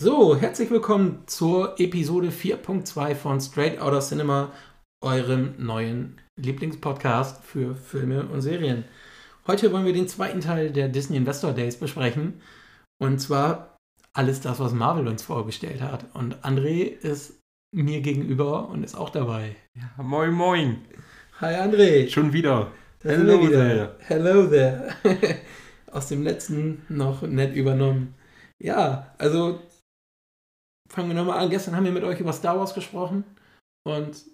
So, herzlich willkommen zur Episode 4.2 von Straight Outta Cinema, eurem neuen Lieblingspodcast für Filme und Serien. Heute wollen wir den zweiten Teil der Disney Investor Days besprechen. Und zwar alles das, was Marvel uns vorgestellt hat. Und André ist mir gegenüber und ist auch dabei. Ja, moin, moin. Hi André. Schon wieder. Da wir wieder. Hello there. Aus dem letzten noch nett übernommen. Ja, also fangen wir nochmal an. Gestern haben wir mit euch über Star Wars gesprochen und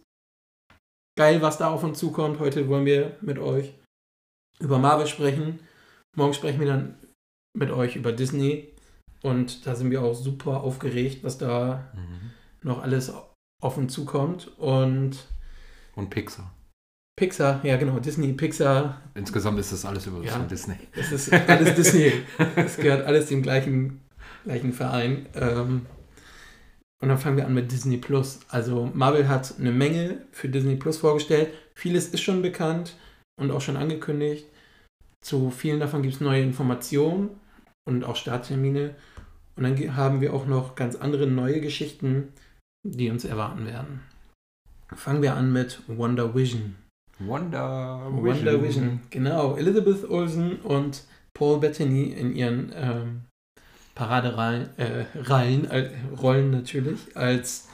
geil, was da auf uns zukommt. Heute wollen wir mit euch über Marvel sprechen. Morgen sprechen wir dann mit euch über Disney und da sind wir auch super aufgeregt, was da mhm. noch alles auf uns zukommt und und Pixar. Pixar, ja genau, Disney, Pixar. Insgesamt ist das alles über ja, Disney. Es ist alles Disney. Es gehört alles dem gleichen, gleichen Verein. Ähm, und dann fangen wir an mit Disney Plus. Also Marvel hat eine Menge für Disney Plus vorgestellt. Vieles ist schon bekannt und auch schon angekündigt. Zu vielen davon gibt es neue Informationen und auch Starttermine. Und dann haben wir auch noch ganz andere neue Geschichten, die uns erwarten werden. Fangen wir an mit Wonder Vision. Wonder Vision. Wonder Vision, genau. Elizabeth Olsen und Paul Bettany in ihren ähm, Paraderollen, äh, äh, Rollen natürlich, als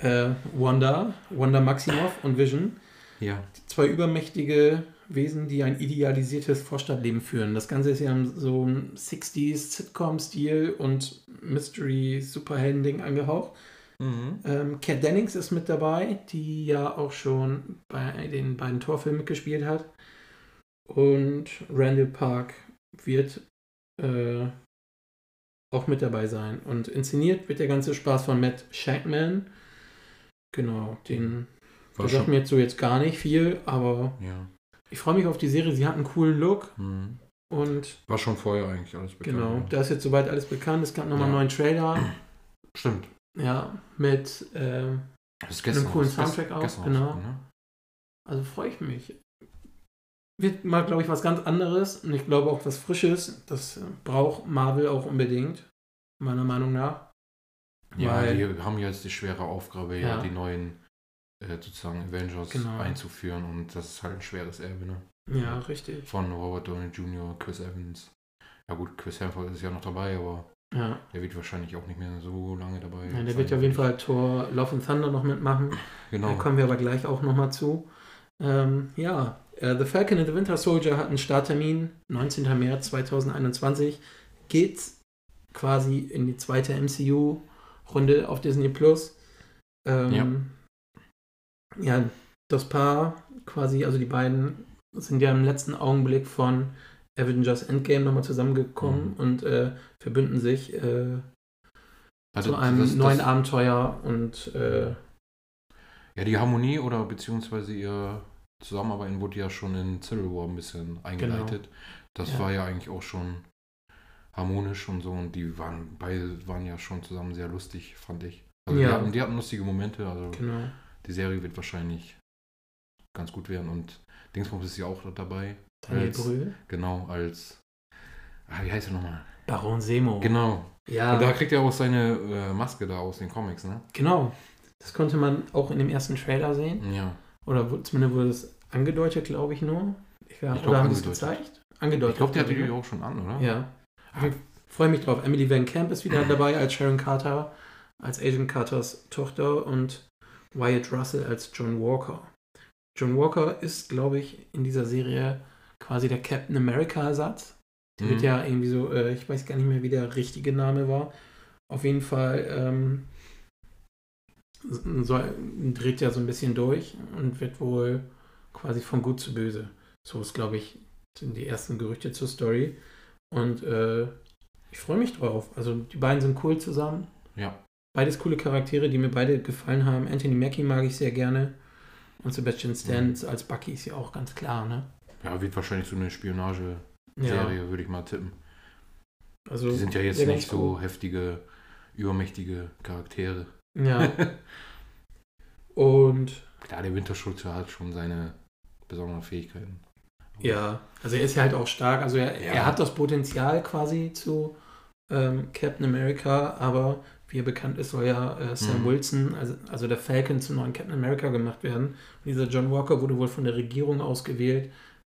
äh, Wanda, Wanda Maximoff und Vision. Ja. Zwei übermächtige Wesen, die ein idealisiertes Vorstadtleben führen. Das Ganze ist ja so ein 60s Sitcom-Stil und Mystery-Superhelden-Ding angehaucht. Mhm. Ähm, Kat Dennings ist mit dabei, die ja auch schon bei den beiden Torfilmen mitgespielt hat. Und Randall Park wird äh, auch mit dabei sein. Und inszeniert wird der ganze Spaß von Matt Shackman. Genau, den War sagt mir jetzt so jetzt gar nicht viel, aber ja. ich freue mich auf die Serie. Sie hat einen coolen Look. Mhm. Und War schon vorher eigentlich alles bekannt. Genau, da ist jetzt soweit alles bekannt. Es gab nochmal ja. einen neuen Trailer. Stimmt. Ja, mit äh, einem coolen Soundtrack auch. Genau. Ne? Also freue ich mich. Wird mal, glaube ich, was ganz anderes und ich glaube auch was Frisches. Das braucht Marvel auch unbedingt, meiner Meinung nach. Ja, Weil, die haben jetzt die schwere Aufgabe, ja, ja die neuen äh, sozusagen Avengers genau. einzuführen und das ist halt ein schweres Erbe, ne? Ja, richtig. Von Robert Downey Jr., Chris Evans. Ja gut, Chris Hemsworth ist ja noch dabei, aber ja. der wird wahrscheinlich auch nicht mehr so lange dabei. Ja, der wird ja auf jeden Fall Tor Love and Thunder noch mitmachen. Genau. Da kommen wir aber gleich auch nochmal zu. Ähm, ja, uh, The Falcon and the Winter Soldier hat einen Starttermin, 19. März 2021. Geht's quasi in die zweite MCU-Runde auf Disney Plus. Ähm, ja. ja, das Paar quasi, also die beiden sind ja im letzten Augenblick von Avengers Endgame nochmal zusammengekommen mhm. und äh, verbünden sich äh, also zu einem das, neuen das, Abenteuer und äh, ja, die Harmonie oder beziehungsweise ihr Zusammenarbeiten wurde ja schon in Civil War ein bisschen eingeleitet. Genau. Das ja. war ja eigentlich auch schon harmonisch und so und die waren beide waren ja schon zusammen sehr lustig, fand ich. Also ja. die, hatten, die hatten lustige Momente, also genau. die Serie wird wahrscheinlich ganz gut werden und Dingsbums ist ja auch dabei. Daniel als, Brühl? Genau, als ah, wie heißt er nochmal? Baron Semo. Genau. Ja. Und da kriegt er auch seine äh, Maske da aus den Comics, ne? Genau. Das konnte man auch in dem ersten Trailer sehen. Ja. Oder zumindest wurde es angedeutet, glaube ich nur. Ich, glaub, oder haben sie es gezeigt? Angedeutet. Ich glaube, der hat die auch schon an, oder? Ja. Ich freue mich drauf. Emily Van Camp ist wieder dabei als Sharon Carter, als Agent Carters Tochter und Wyatt Russell als John Walker. John Walker ist, glaube ich, in dieser Serie quasi der Captain America-Ersatz. Der mhm. wird ja irgendwie so, äh, ich weiß gar nicht mehr, wie der richtige Name war. Auf jeden Fall ähm, so, dreht ja so ein bisschen durch und wird wohl quasi von gut zu böse. So ist, glaube ich, sind die ersten Gerüchte zur Story. Und äh, ich freue mich drauf. Also die beiden sind cool zusammen. Ja. Beides coole Charaktere, die mir beide gefallen haben. Anthony Mackie mag ich sehr gerne. Und Sebastian Stan mhm. als Bucky ist ja auch ganz klar, ne? Ja, wird wahrscheinlich so eine Spionage-Serie, ja. würde ich mal tippen. Also, die sind ja jetzt nicht so cool. heftige, übermächtige Charaktere. Ja. Und. Klar, der Winterschulze hat schon seine besonderen Fähigkeiten. Ja, also er ist ja halt auch stark. Also er, ja. er hat das Potenzial quasi zu ähm, Captain America, aber wie er bekannt ist, soll ja äh, Sam mhm. Wilson, also, also der Falcon zum neuen Captain America gemacht werden. Und dieser John Walker wurde wohl von der Regierung ausgewählt,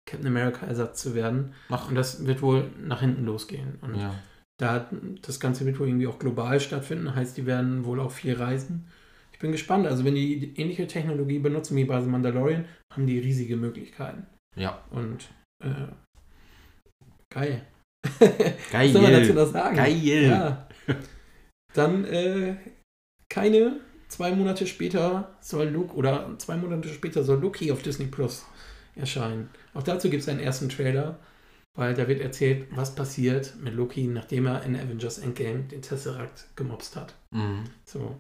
Captain America-Ersatz zu werden. Ach. Und das wird wohl nach hinten losgehen. Und ja. da das Ganze wird wohl irgendwie auch global stattfinden, heißt, die werden wohl auch viel reisen. Ich bin gespannt. Also, wenn die ähnliche Technologie benutzen wie bei The Mandalorian, haben die riesige Möglichkeiten. Ja. Und äh, geil. Geil. Was soll man dazu noch sagen? Geil. Ja. Dann äh, keine zwei Monate später soll Luke oder zwei Monate später soll Loki auf Disney Plus erscheinen. Auch dazu gibt es einen ersten Trailer, weil da wird erzählt, was passiert mit Loki, nachdem er in Avengers Endgame den Tesseract gemobst hat. Mhm. So.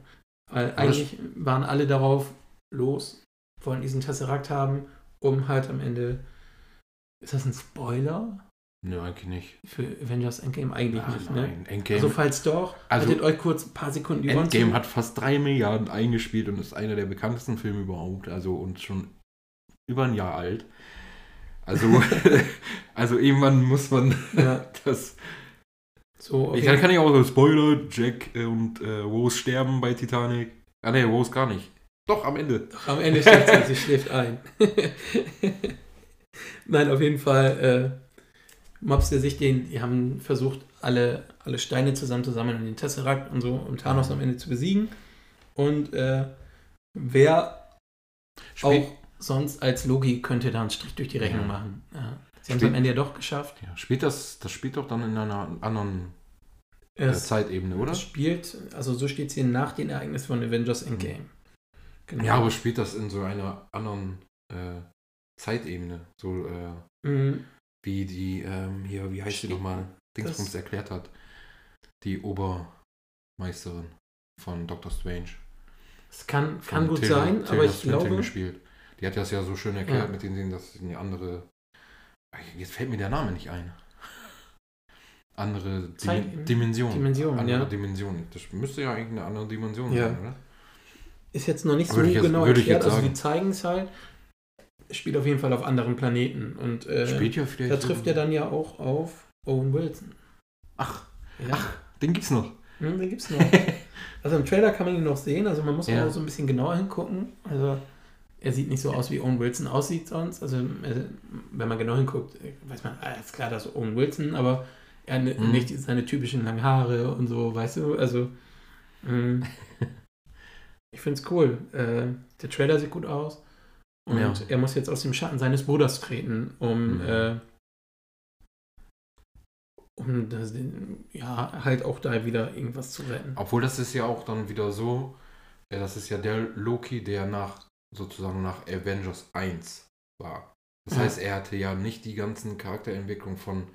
Weil eigentlich waren alle darauf los, wollen diesen Tesseract haben, um halt am Ende. Ist das ein Spoiler? Nö, eigentlich nicht. Für Avengers Endgame eigentlich Ach, nicht, ne? nein. ne? Endgame. Also falls doch, also, haltet euch kurz ein paar Sekunden die Endgame hat fast drei Milliarden eingespielt und ist einer der bekanntesten Filme überhaupt. Also und schon über ein Jahr alt. Also, also irgendwann muss man ja. das. So, ich kann, kann ich auch so Spoiler, Jack und äh, Rose sterben bei Titanic. Ah ne, Rose gar nicht. Doch, am Ende. Doch, am Ende schläft sie, sie schläft ein. Nein, auf jeden Fall äh, Mobs der sich den, die haben versucht, alle, alle Steine zusammenzusammeln und den Tesseract und so, um Thanos am Ende zu besiegen. Und äh, wer Spiel auch sonst als Logi könnte da einen Strich durch die Rechnung ja. machen. Ja. Sie haben es am Ende ja doch geschafft. Ja, spielt das, das spielt doch dann in einer anderen äh, Zeitebene, oder? Das spielt, also so steht es hier nach den Ereignissen von Avengers Endgame. Mhm. Genau. Ja, aber spielt das in so einer anderen äh, Zeitebene? So, äh, mhm wie die, ähm, hier, wie heißt sie nochmal, Dingsbums erklärt hat. Die Obermeisterin von Doctor Strange. Es kann, kann gut Taylor, sein, Taylor aber ich Swinton glaube... gespielt. Die hat das ja so schön erklärt ja. mit den Dingen, dass eine andere... Jetzt fällt mir der Name nicht ein. Andere Dim Dimension. Dimension, andere ja. Dimension. Das müsste ja eigentlich eine andere Dimension ja. sein, oder? Ist jetzt noch nicht so genau erklärt. Also die zeigen es halt spielt auf jeden Fall auf anderen Planeten. Und äh, spielt ja da trifft er dann ja auch auf Owen Wilson. Ach, ja. ach, den gibt's noch. Hm, den gibt's noch. also im Trailer kann man ihn noch sehen, also man muss ja. auch so ein bisschen genauer hingucken. Also er sieht nicht so aus, wie Owen Wilson aussieht sonst. Also wenn man genau hinguckt, weiß man, ist klar, das ist Owen Wilson, aber er hat mhm. nicht seine typischen langen Haare und so, weißt du, also hm. ich finde es cool. Äh, der Trailer sieht gut aus. Und ja. er muss jetzt aus dem Schatten seines Bruders treten, um, mhm. äh, um das, ja, halt auch da wieder irgendwas zu retten. Obwohl das ist ja auch dann wieder so, ja, das ist ja der Loki, der nach sozusagen nach Avengers 1 war. Das ja. heißt, er hatte ja nicht die ganzen Charakterentwicklungen von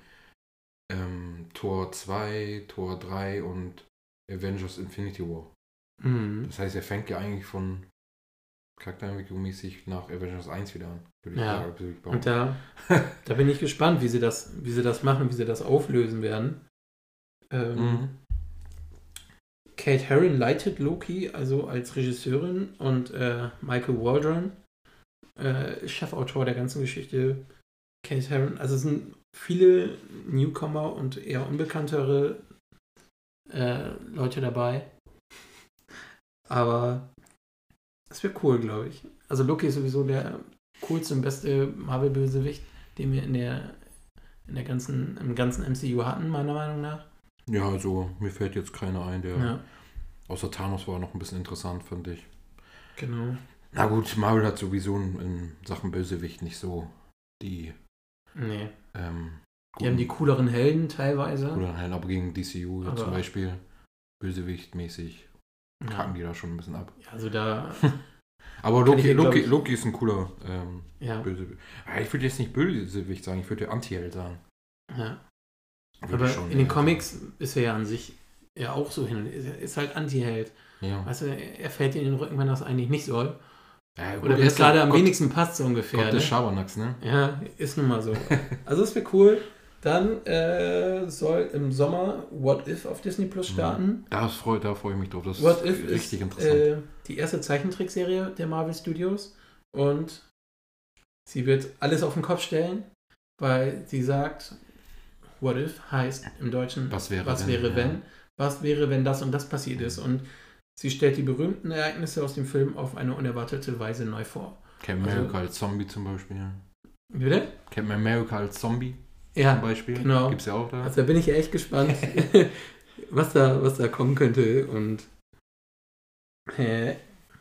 ähm, Tor 2, Tor 3 und Avengers Infinity War. Mhm. Das heißt, er fängt ja eigentlich von Charakterentwicklung mäßig nach Avengers 1 wieder an. ja. Sagen, und da, da bin ich gespannt, wie sie das, wie sie das machen, wie sie das auflösen werden. Ähm, mhm. Kate Herron leitet Loki, also als Regisseurin, und äh, Michael Waldron, äh, Chefautor der ganzen Geschichte. Kate Herron, also es sind viele Newcomer und eher unbekanntere äh, Leute dabei. Aber das wäre cool, glaube ich. Also Loki ist sowieso der coolste und beste Marvel-Bösewicht, den wir in der, in der ganzen, im ganzen MCU hatten, meiner Meinung nach. Ja, also mir fällt jetzt keiner ein, der ja. außer Thanos war noch ein bisschen interessant, fand ich. Genau. Na gut, Marvel hat sowieso in Sachen Bösewicht nicht so die. Nee. Ähm, die haben die cooleren Helden teilweise. Cooleren Helden, aber gegen DCU aber zum Beispiel Bösewicht-mäßig ja. kacken die da schon ein bisschen ab. Ja, also da. Aber Loki, Loki, Loki ist ein cooler ähm, ja. Bösewicht. Ich würde jetzt nicht Bösewicht sagen, ich würde Anti-Held sagen. Ja. Würde Aber schon, in den ja. Comics ist er ja an sich ja auch so hin. Er ist halt Anti-Held. Ja. Weißt du, er fällt dir in den Rücken, wenn er es eigentlich nicht soll. Ja, gut, Oder wenn es gerade am Gott, wenigsten passt, so ungefähr. Gott des ne? Schabernacks, ne? Ja, ist nun mal so. also es wäre cool. Dann äh, soll im Sommer What If auf Disney Plus mhm. starten. Das freu, da freue ich mich drauf. Das What ist If richtig ist, interessant. Äh, die erste Zeichentrickserie der Marvel Studios und sie wird alles auf den Kopf stellen, weil sie sagt, What If heißt im Deutschen Was wäre, was wenn, wäre wenn. was wäre, wenn das und das passiert ist. Und sie stellt die berühmten Ereignisse aus dem Film auf eine unerwartete Weise neu vor. Captain also, America als Zombie zum Beispiel. Wie bitte? Captain America als Zombie ja, zum Beispiel. Genau. Gibt es ja auch da. Also da bin ich echt gespannt, was, da, was da kommen könnte. Und äh,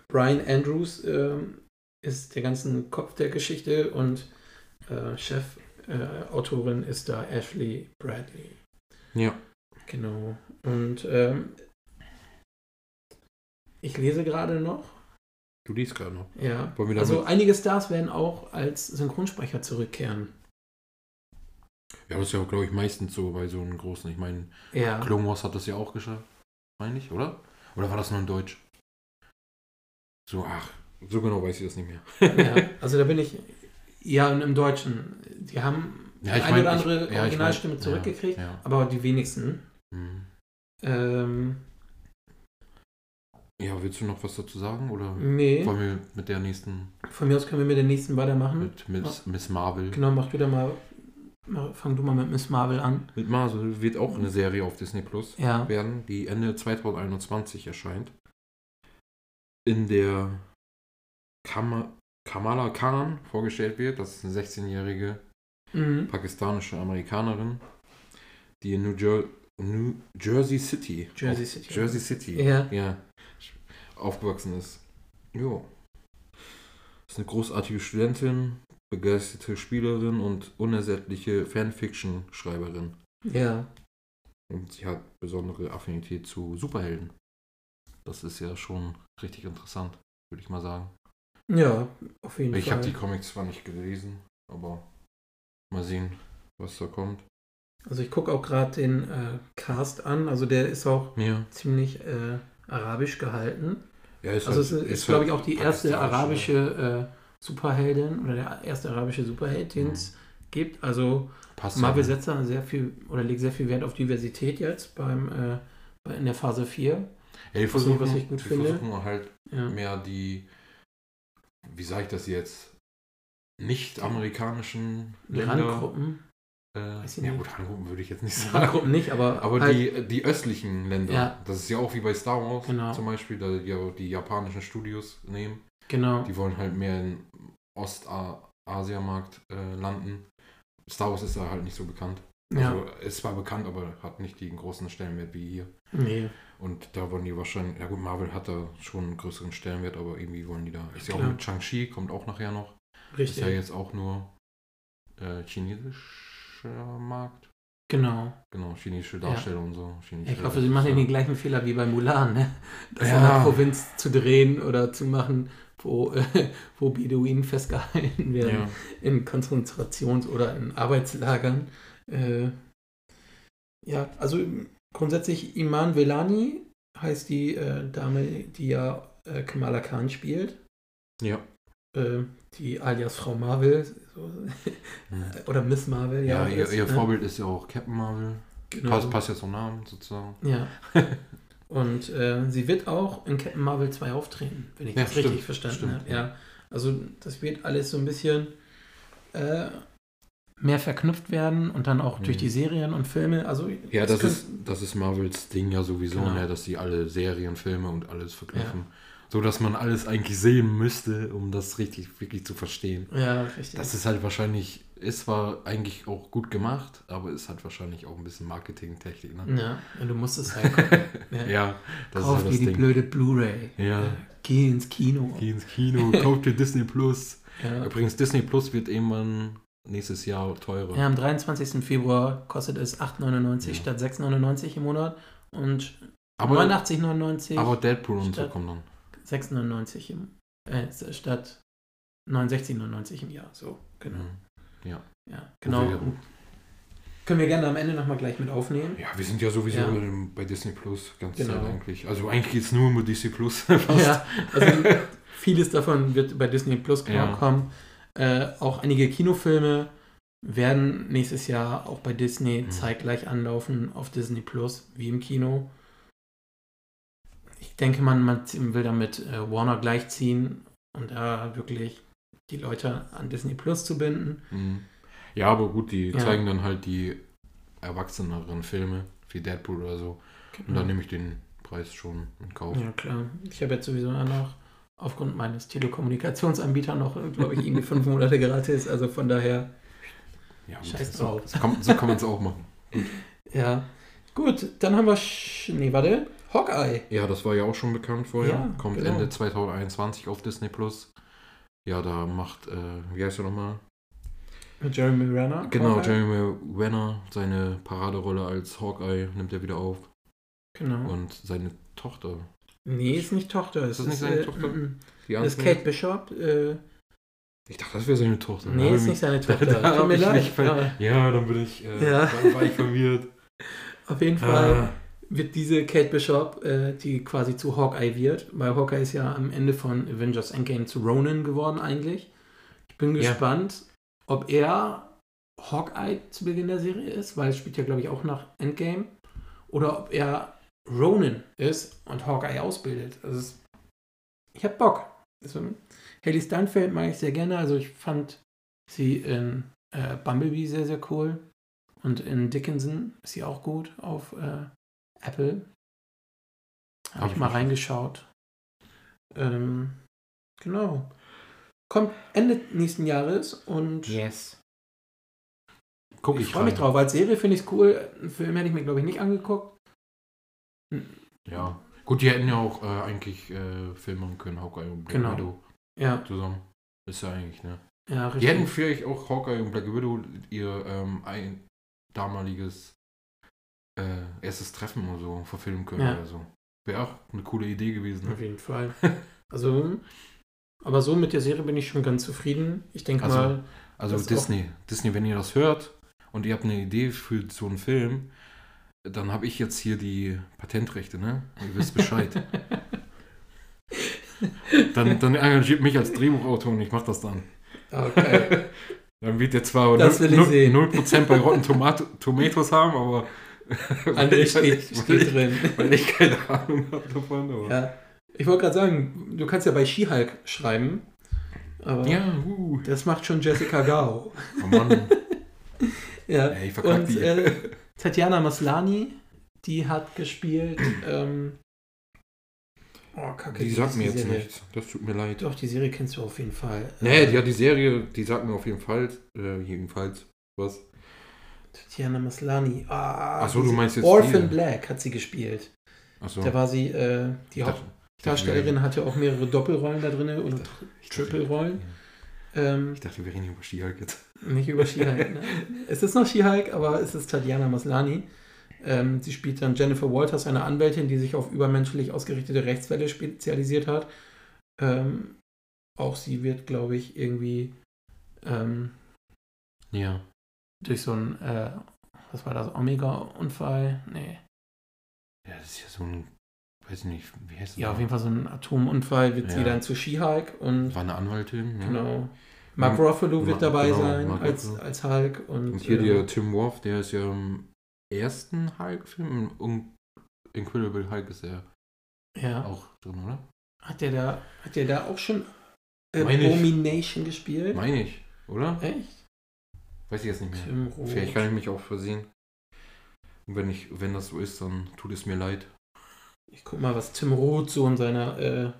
Brian Andrews äh, ist der ganzen Kopf der Geschichte und äh, Chefautorin äh, ist da Ashley Bradley. Ja. Genau. Und ähm, ich lese gerade noch. Du liest gerade noch. Ja. also einige Stars werden auch als Synchronsprecher zurückkehren. Ja, das ist ja, glaube ich, meistens so bei so einem großen. Ich meine, ja. Clone Wars hat das ja auch geschafft, meine ich, oder? Oder war das nur in Deutsch? So, ach, so genau weiß ich das nicht mehr. ja, also da bin ich, ja, im Deutschen. Die haben ja, eine mein, oder andere ich, ja, Originalstimme ich mein, zurückgekriegt, aber die wenigsten. Mhm. Ähm, ja, willst du noch was dazu sagen? Oder nee. wollen wir mit der nächsten. Von mir aus können wir mit der nächsten weitermachen. Mit Miss, Miss Marvel. Genau, mach du da mal. Fang du mal mit Miss Marvel an. Mit Marvel wird auch eine Serie auf Disney Plus ja. werden, die Ende 2021 erscheint. In der Kam Kamala Khan vorgestellt wird. Das ist eine 16-jährige mhm. pakistanische Amerikanerin, die in New, Jer New Jersey City. Jersey City. Jersey City. Ja. ja aufgewachsen ist. Jo. Ist eine großartige Studentin, begeisterte Spielerin und unersättliche Fanfiction-Schreiberin. Ja. Und sie hat besondere Affinität zu Superhelden. Das ist ja schon richtig interessant, würde ich mal sagen. Ja, auf jeden ich Fall. Ich habe die Comics zwar nicht gelesen, aber mal sehen, was da kommt. Also ich gucke auch gerade den äh, Cast an, also der ist auch ja. ziemlich äh, arabisch gehalten. Ja, ist also halt, es ist, ist glaube ich, auch die erste arabische äh, Superheldin oder der erste arabische Superheld, den es mhm. gibt. Also Passt Marvel ja. setzt da sehr viel oder legt sehr viel Wert auf Diversität jetzt beim äh, in der Phase 4. Ja, die versuchen, was ich gut die finde. versuchen halt ja. mehr die, wie sage ich das jetzt, nicht-amerikanischen Länder. Äh, ja gut, Randgruppen würde ich jetzt nicht sagen. Randgruppen nicht, aber. Aber halt, die, die östlichen Länder. Ja. Das ist ja auch wie bei Star Wars genau. zum Beispiel, da die, die japanischen Studios nehmen. Genau. Die wollen halt mehr in Ostasiamarkt äh, landen. Star Wars ist da halt nicht so bekannt. Ja. Also ist zwar bekannt, aber hat nicht den großen Stellenwert wie hier. Nee. Und da wollen die wahrscheinlich, ja gut, Marvel hat da schon einen größeren Stellenwert, aber irgendwie wollen die da. Ist ja auch mit Chang-Chi, kommt auch nachher noch. Richtig. Ist ja jetzt auch nur äh, chinesischer Markt. Genau. Genau, chinesische Darstellung ja. und so. Chinesische ich hoffe, sie machen ja den gleichen Fehler wie bei Mulan, ne? Das ja. in der Provinz zu drehen oder zu machen, wo, äh, wo Beduinen festgehalten werden ja. in Konzentrations- oder in Arbeitslagern. Äh, ja, also grundsätzlich Iman Velani heißt die äh, Dame, die ja äh, Kamala Khan spielt. Ja. Äh, die alias Frau Marvel so, hm. oder Miss Marvel. Ja, ja ihr, ist, ihr ne? Vorbild ist ja auch Captain Marvel. Genau. Passt, passt ja zum Namen sozusagen. Ja. Und äh, sie wird auch in Captain Marvel 2 auftreten, wenn ich ja, das stimmt, richtig verstanden habe. Ja. Also das wird alles so ein bisschen äh, mehr verknüpft werden und dann auch mhm. durch die Serien und Filme. Also ja, das ist, das ist Marvels Ding ja sowieso, genau. ne, dass sie alle Serien, Filme und alles verknüpfen. Ja so dass man alles eigentlich sehen müsste, um das richtig, wirklich zu verstehen. Ja, richtig. Das ist halt wahrscheinlich, ist zwar eigentlich auch gut gemacht, aber ist halt wahrscheinlich auch ein bisschen Marketingtechnik. Ne? Ja, und du musst es halt gucken. ja. ja, das Kauf ist halt dir die blöde Blu-ray. Ja. Geh ins Kino. Geh ins Kino, kauf dir Disney Plus. Ja. Übrigens, Disney Plus wird irgendwann nächstes Jahr teurer. Ja, am 23. Februar kostet es 8,99 ja. statt 6,99 im Monat und 89,99. Aber Deadpool und so kommen dann. 6,99 im, äh, statt 69,99 im Jahr. So, genau. Mhm. Ja. Ja, genau. Können wir gerne am Ende nochmal gleich mit aufnehmen. Ja, wir sind ja sowieso ja. bei Disney Plus ganz genau. Zeit eigentlich. Also eigentlich geht es nur um Disney Plus. ja, also vieles davon wird bei Disney Plus ja. kommen. Äh, auch einige Kinofilme werden nächstes Jahr auch bei Disney mhm. zeitgleich anlaufen auf Disney Plus, wie im Kino ich denke, man, man will damit äh, Warner gleichziehen und da wirklich die Leute an Disney Plus zu binden. Mhm. Ja, aber gut, die ja. zeigen dann halt die erwachseneren Filme, wie Deadpool oder so. Genau. Und dann nehme ich den Preis schon in Kauf. Ja, klar. Ich habe jetzt sowieso noch aufgrund meines Telekommunikationsanbieters noch, glaube ich, irgendwie fünf Monate gratis. Also von daher. Ja, scheiß drauf. So, kann, so kann man es auch machen. Gut. Ja. Gut, dann haben wir. Sch nee, warte. Hawkeye. Ja, das war ja auch schon bekannt vorher. Ja, Kommt genau. Ende 2021 auf Disney Plus. Ja, da macht, äh, wie heißt er nochmal? Jeremy Renner. Genau, Hawkeye. Jeremy Renner, seine Paraderolle als Hawkeye nimmt er wieder auf. Genau. Und seine Tochter. Nee, ist nicht Tochter. Ist das nicht seine äh, Tochter? M -m. Das ist Kate Bishop. Äh, ich dachte, das wäre seine Tochter. Nee, ist nicht seine Tochter. Da, da Tut mir leid. Ja. ja, dann bin ich, äh, ja. war ich verwirrt. Auf jeden Fall ah. Wird diese Kate Bishop, äh, die quasi zu Hawkeye wird, weil Hawkeye ist ja am Ende von Avengers Endgame zu Ronan geworden eigentlich. Ich bin gespannt, ja. ob er Hawkeye zu Beginn der Serie ist, weil es spielt ja, glaube ich, auch nach Endgame. Oder ob er Ronan ist und Hawkeye ausbildet. Also es, ich habe Bock. Also, Haley Steinfeld mag ich sehr gerne. Also ich fand sie in äh, Bumblebee sehr, sehr cool. Und in Dickinson ist sie auch gut auf äh, Apple. Habe Hab ich mal reingeschaut. Ähm, genau. Kommt Ende nächsten Jahres und. Yes. Guck ich, ich freue mich drauf. Als Serie finde ich es cool. Einen Film hätte ich mir, glaube ich, nicht angeguckt. Ja. Gut, die hätten ja auch äh, eigentlich äh, Film machen können, Hawkeye und Black genau. Widow ja. zusammen. Ist ja eigentlich, ne? Ja, richtig. Die hätten vielleicht auch Hawkeye und Black Widow ihr ähm, ein damaliges äh, erstes Treffen oder so verfilmen können ja. oder so. Wäre auch eine coole Idee gewesen. Ne? Auf jeden Fall. Also, aber so mit der Serie bin ich schon ganz zufrieden. Ich denke also, mal. Also Disney, Disney, wenn ihr das hört und ihr habt eine Idee für so einen Film, dann habe ich jetzt hier die Patentrechte, ne? Ihr wisst Bescheid. dann, dann engagiert mich als Drehbuchautor und ich mache das dann. Okay. Dann wird der zwar 0%, 0 bei Rotten Tomato, Tomatoes haben, aber weil, ich, steht, steht drin. weil ich keine Ahnung habe davon. Aber. Ja. Ich wollte gerade sagen, du kannst ja bei She-Hulk schreiben. Aber ja, uh. das macht schon Jessica Gao. Oh Mann. ja, Ey, und äh, Tatjana Maslani, die hat gespielt. Ähm, oh, Kacke. Die sagt mir jetzt Serie. nichts. Das tut mir leid. Doch, die Serie kennst du auf jeden Fall. Nee, die hat die Serie, die sagt mir auf jeden Fall. Äh, jedenfalls. Was? Tatjana Maslani. Ah, Achso, du meinst jetzt. Orphan die. Black hat sie gespielt. Achso. Da war sie, äh, die Hauptdarstellerin hatte auch mehrere Doppelrollen da drin und Triple-Rollen. Ähm, ich dachte, wir reden über Skihulk jetzt. Nicht über Skihulk, ne? Es ist noch Skihulk, aber es ist Tatjana Maslani. Ähm, sie spielt dann Jennifer Walters, eine Anwältin, die sich auf übermenschlich ausgerichtete Rechtsfälle spezialisiert hat. Ähm, auch sie wird, glaube ich, irgendwie ähm, ja. Durch so ein, äh, was war das, Omega-Unfall? Nee. Ja, das ist ja so ein, weiß ich nicht, wie heißt das? Ja, auf jeden Fall so ein Atomunfall wird ja. sie dann zu She-Hulk und. War eine Anwaltin, ja. Genau. Mark Ruffalo wird dabei genau, sein als, als Hulk. Und, und hier äh, der Tim Wolf, der ist ja im ersten Hulk-Film, im Incredible Hulk ist er ja. auch drin, oder? Hat der da, hat der da auch schon Abomination gespielt? Meine ich, oder? Echt? Weiß ich jetzt nicht mehr. Tim Roth. Vielleicht kann ich mich auch versehen. Und wenn, ich, wenn das so ist, dann tut es mir leid. Ich guck mal, was Tim Roth so in seiner äh,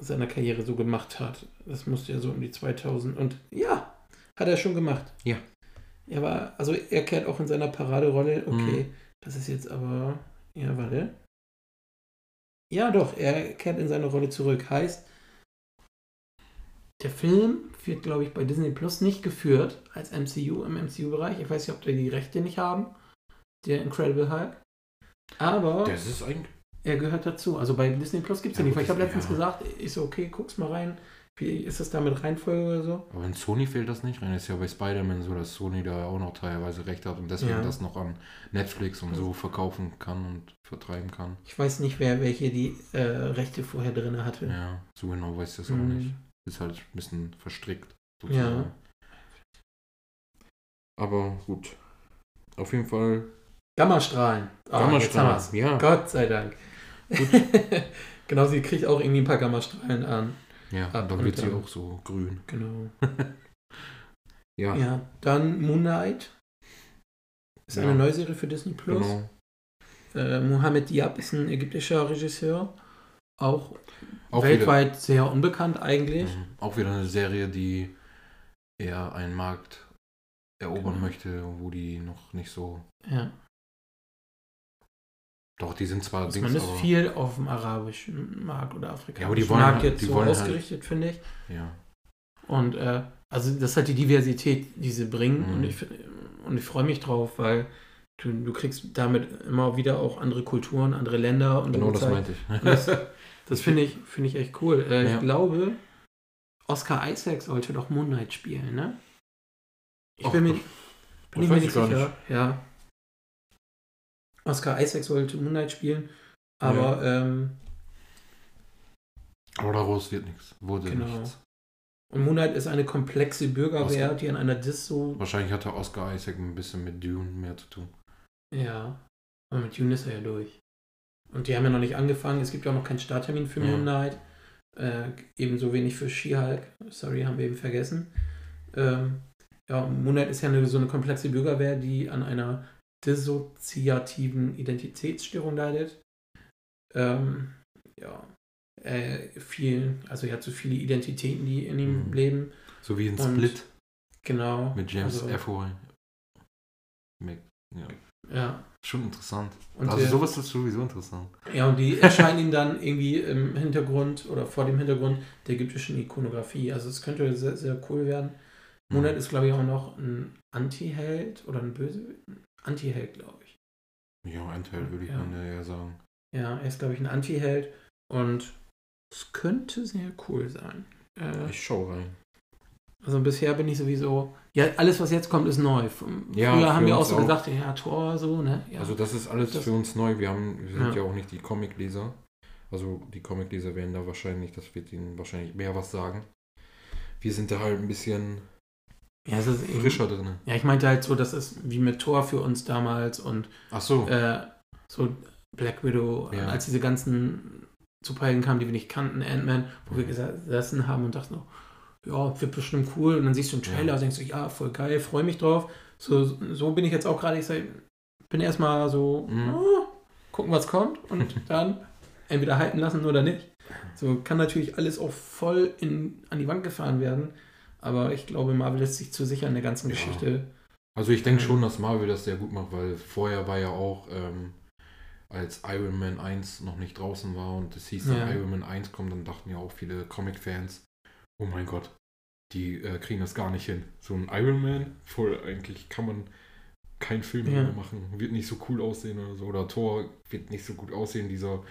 seiner Karriere so gemacht hat. Das musste ja so um die 2000 und ja, hat er schon gemacht. Ja. Er war, also er kehrt auch in seiner Paraderolle. Okay, mhm. das ist jetzt aber, ja, warte. Ja, doch, er kehrt in seine Rolle zurück. Heißt, der Film wird, glaube ich, bei Disney Plus nicht geführt als MCU im MCU-Bereich. Ich weiß nicht, ob die die Rechte nicht haben. Der Incredible Hulk. Aber. Das ist eigentlich. Er gehört dazu. Also bei Disney Plus gibt es ja, nicht. Weil ich habe letztens ja. gesagt, ich so, okay, guck's mal rein. Wie ist das da mit Reihenfolge oder so? Aber in Sony fehlt das nicht rein. ist ja bei Spider-Man so, dass Sony da auch noch teilweise recht hat und deswegen ja. das noch an Netflix und so verkaufen kann und vertreiben kann. Ich weiß nicht, wer welche die äh, Rechte vorher drin hatte. Ja, so genau weiß ich das mhm. auch nicht. Ist halt ein bisschen verstrickt. Sozusagen. Ja. Aber gut. Auf jeden Fall. Gammastrahlen. Oh, Gammastrahlen, ja. Gott sei Dank. genau, sie kriegt auch irgendwie ein paar Gammastrahlen an. Ja, ab dann wird sie auch so grün. Genau. ja. Ja, dann Moon Knight. Ist ja. eine neue Serie für Disney Plus. Genau. Äh, Mohamed Diab ist ein ägyptischer Regisseur. Auch, auch weltweit wieder, sehr unbekannt eigentlich. Mhm. Auch wieder eine Serie, die eher einen Markt erobern genau. möchte, wo die noch nicht so. Ja. Doch, die sind zwar. Also man ist viel auf dem arabischen Markt oder afrikanischen ja, aber die wollen, Markt jetzt die so halt ausgerichtet, halt, finde ich. Ja. Und äh, also das ist halt die Diversität, die sie bringen. Mhm. Und ich, und ich freue mich drauf, weil du, du kriegst damit immer wieder auch andere Kulturen, andere Länder. Und genau das meinte ich. das, das finde ich, find ich echt cool. Äh, ja. Ich glaube, Oscar Isaac sollte doch Moonlight spielen, ne? Ich bin mir, bin ich mir nicht sicher. Nicht. Ja. Oscar Isaac sollte Moonlight spielen, aber ja. ähm, aber daraus wird nichts. Wurde genau. nichts. Und Moonlight ist eine komplexe Bürgerwehr, Oscar, die an einer Dis so. Wahrscheinlich hatte Oscar Isaac ein bisschen mit Dune mehr zu tun. Ja. Aber mit Dune ist er ja durch. Und die haben ja noch nicht angefangen. Es gibt ja auch noch keinen Starttermin für ja. Moonlight. Äh, ebenso wenig für She-Hulk. Sorry, haben wir eben vergessen. Ähm, ja, Moonlight ist ja eine, so eine komplexe Bürgerwehr, die an einer dissoziativen Identitätsstörung leidet. Ähm, ja, äh, viel, also er hat so viele Identitäten, die in ihm mhm. leben. So wie ein Split. Genau. Mit James also, F. Ja. ja. Schon interessant. Und also der, sowas ist sowieso interessant. Ja, und die erscheinen ihn dann irgendwie im Hintergrund oder vor dem Hintergrund der ägyptischen Ikonografie. Also es könnte sehr, sehr cool werden. Monat mhm. ist, glaube ich, auch noch ein Anti-Held oder ein böse Anti-Held, glaube ich. Ja, Anti-Held würde ich ja. mal eher sagen. Ja, er ist, glaube ich, ein Anti-Held und es könnte sehr cool sein. Äh, ich schaue rein. Also bisher bin ich sowieso. Ja, alles, was jetzt kommt, ist neu. Ja, Früher haben wir auch so auch. gesagt, ja, Tor, so, ne? Ja. Also das ist alles das für uns neu. Wir haben, wir sind ja, ja auch nicht die Comicleser. Also die Comicleser werden da wahrscheinlich, das wird ihnen wahrscheinlich mehr was sagen. Wir sind da halt ein bisschen ja, es ist frischer drin. Ja, ich meinte halt so, das ist wie mit Tor für uns damals und Ach so. Äh, so Black Widow, ja. als diese ganzen Superhelden kamen, die wir nicht kannten, Ant-Man, wo wir gesessen haben und dachten, oh, ja, wird bestimmt cool. Und dann siehst du einen Trailer und denkst du, ja, voll geil, freue mich drauf. So, so bin ich jetzt auch gerade. Ich sag, bin erstmal so, mhm. oh, gucken, was kommt und dann entweder halten lassen oder nicht. So kann natürlich alles auch voll in, an die Wand gefahren werden. Aber ich glaube, Marvel lässt sich zu sicher in der ganzen ja. Geschichte. Also ich denke schon, dass Marvel das sehr gut macht, weil vorher war ja auch, ähm, als Iron Man 1 noch nicht draußen war und es hieß dann ja. Iron Man 1 kommt, dann dachten ja auch viele Comic-Fans, oh mein Gott, die äh, kriegen das gar nicht hin. So ein Iron Man, voll eigentlich kann man keinen Film ja. mehr machen, wird nicht so cool aussehen oder so. Oder Thor wird nicht so gut aussehen, dieser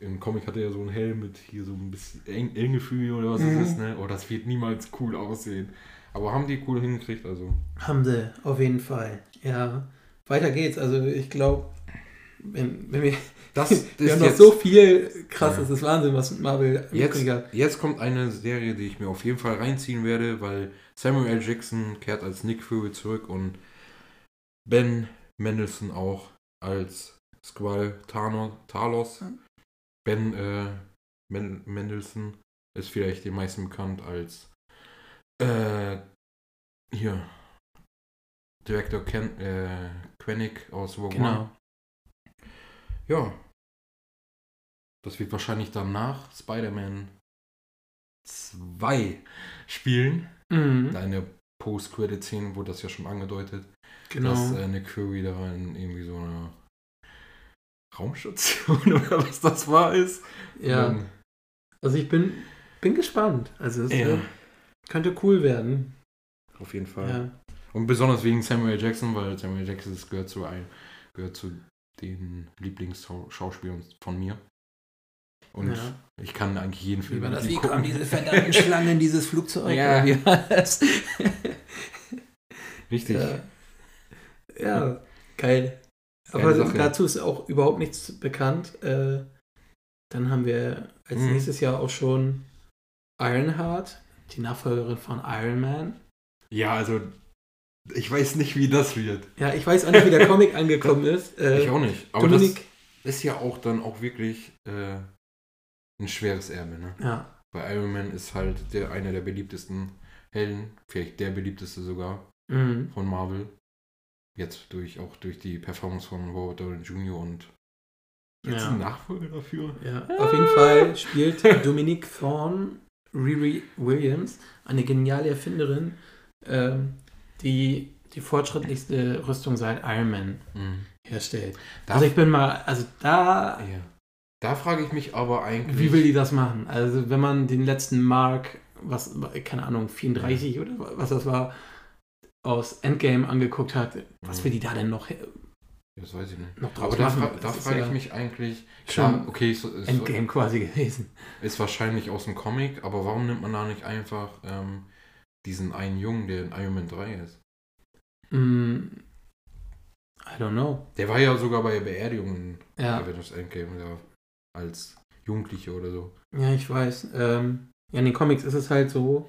im Comic hat er ja so einen Helm mit hier so ein bisschen Eng Engefühl oder was mhm. ist, ne? Oh, das wird niemals cool aussehen. Aber haben die cool hingekriegt, also. Haben sie, auf jeden Fall. Ja. Weiter geht's. Also ich glaube, wenn, wenn wir. Das wir haben noch so viel krasses, das ist Wahnsinn, was Marvel jetzt, jetzt kommt eine Serie, die ich mir auf jeden Fall reinziehen werde, weil Samuel L. Jackson kehrt als Nick Fury zurück und Ben Mendelssohn auch als Squall Talos. Ben äh, Men Mendelssohn ist vielleicht den meisten bekannt als äh, hier Director Ken, äh, Quenick aus Rogue genau. One. Ja. Das wird wahrscheinlich danach Spider-Man 2 spielen. Mhm. Eine Post-Credit-Szene wurde das ja schon angedeutet. Genau. Dass äh, Nick Fury da in irgendwie so einer Raumstation oder was das war ist. Ja. Also ich bin, bin gespannt. Also es ja. könnte cool werden. Auf jeden Fall. Ja. Und besonders wegen Samuel Jackson, weil Samuel Jackson gehört zu ein, gehört zu den Lieblingsschauspielern von mir. Und ja. ich kann eigentlich jeden Film. Wie war das? Wie kommen diese verdammten Schlangen in dieses Flugzeug? Ja. Wie war das? Richtig. Ja. ja, geil. Aber Sache. dazu ist auch überhaupt nichts bekannt. Äh, dann haben wir als hm. nächstes Jahr auch schon Ironheart, die Nachfolgerin von Iron Man. Ja, also ich weiß nicht, wie das wird. Ja, ich weiß auch nicht, wie der Comic angekommen ist. Äh, ich auch nicht. Aber Dominik, das ist ja auch dann auch wirklich äh, ein schweres Erbe, ne? Ja. Weil Iron Man ist halt der, einer der beliebtesten Helden, vielleicht der beliebteste sogar mhm. von Marvel. Jetzt durch auch durch die Performance von Robert Downey Jr. und Jetzt ja. ein Nachfolger dafür? Ja. Auf jeden Fall spielt Dominique Thorne Riri Williams, eine geniale Erfinderin, ähm, die die fortschrittlichste Rüstung seit Iron Man mhm. herstellt. Da also ich bin mal, also da. Ja. Da frage ich mich aber eigentlich. Wie will die das machen? Also wenn man den letzten Mark, was, keine Ahnung, 34 ja. oder was das war, aus Endgame angeguckt hat, was ja. will die da denn noch? Das weiß ich nicht. Noch aber da, fra da frage ja ich mich eigentlich. Schon okay, so, Endgame quasi gewesen. Ist wahrscheinlich aus dem Comic, aber warum nimmt man da nicht einfach ähm, diesen einen Jungen, der in Iron Man 3 ist? Mm, I don't know. Der war ja sogar bei Beerdigungen ja. Avengers Endgame, ja, als Jugendliche oder so. Ja, ich weiß. Ähm, ja, in den Comics ist es halt so,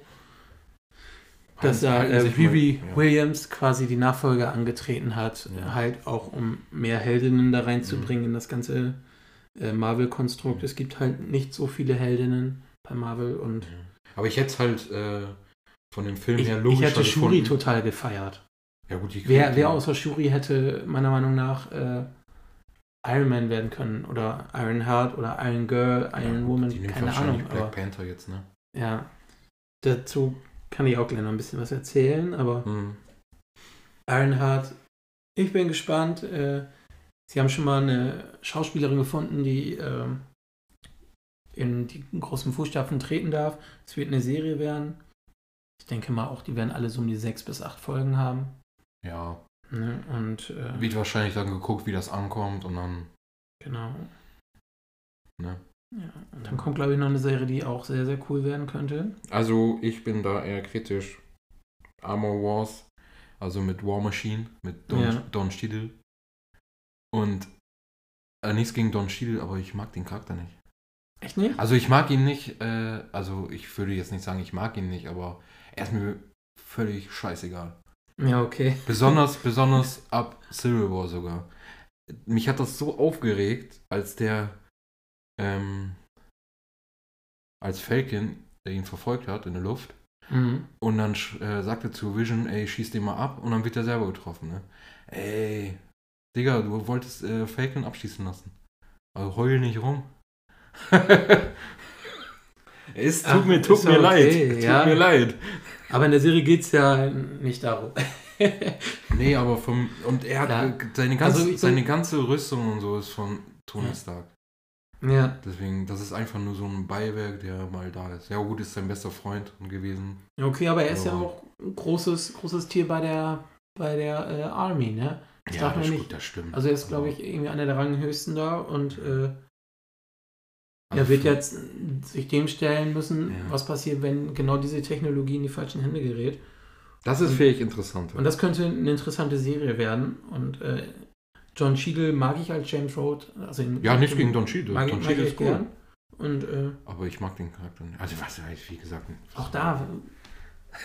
dass da äh, Riri ja. Williams quasi die Nachfolge angetreten hat, ja. halt auch um mehr Heldinnen da reinzubringen mhm. in das ganze äh, Marvel-Konstrukt. Mhm. Es gibt halt nicht so viele Heldinnen bei Marvel und. Aber ich hätte es halt äh, von dem Film ich, her logisch. Ich hätte Shuri total gefeiert. Ja, gut, die wer, wer außer Shuri hätte meiner Meinung nach äh, Iron Man werden können oder Iron Heart oder Iron Girl, Iron ja, Woman, keine Ahnung. Black aber, Panther jetzt, ne? Ja. Dazu kann ich auch gleich noch ein bisschen was erzählen, aber mhm. Ironheart, ich bin gespannt. Äh, sie haben schon mal eine Schauspielerin gefunden, die äh, in die großen Fußstapfen treten darf. Es wird eine Serie werden. Ich denke mal auch, die werden alle so um die sechs bis acht Folgen haben. Ja. Ne? Und äh, wird wahrscheinlich dann geguckt, wie das ankommt und dann. Genau. Ne? Ja, und dann kommt, glaube ich, noch eine Serie, die auch sehr, sehr cool werden könnte. Also, ich bin da eher kritisch. Armor Wars, also mit War Machine, mit Don, ja. Don Cheadle. Und äh, nichts gegen Don Cheadle, aber ich mag den Charakter nicht. Echt nicht? Also, ich mag ihn nicht, äh, also ich würde jetzt nicht sagen, ich mag ihn nicht, aber er ist mir völlig scheißegal. Ja, okay. Besonders, besonders ab Civil War sogar. Mich hat das so aufgeregt, als der ähm, als Falcon, der ihn verfolgt hat in der Luft. Mhm. Und dann äh, sagte zu Vision, ey, schieß den mal ab. Und dann wird er selber getroffen, ne? Ey, Digga, du wolltest äh, Falcon abschießen lassen. Also heul nicht rum. es tut Ach, mir, tut mir okay, leid. Ja. Tut mir leid. Aber in der Serie geht es ja nicht darum. nee, aber vom. Und er hat ja. seine, ganze, also, seine ganze Rüstung und so ist von Tony Stark. Ja. Deswegen, das ist einfach nur so ein Beiwerk, der mal da ist. Ja, gut, ist sein bester Freund gewesen. Okay, aber er ist ja auch ein großes, großes Tier bei der, bei der äh, Army, ne? Das ja, das, nicht. Gut, das stimmt. Also er ist, glaube ich, irgendwie einer der Ranghöchsten da und äh, er wird jetzt sich dem stellen müssen, ja. was passiert, wenn genau diese Technologie in die falschen Hände gerät. Das ist vielleicht interessant. Und das könnte eine interessante Serie werden. Und äh, John Cheadle mag ich als James Road. Also ja, nicht gegen Don Cheadle. Mag, Don mag Cheadle ist cool. Gern. Und, äh, Aber ich mag den Charakter nicht. Also was heißt, wie gesagt. Auch da.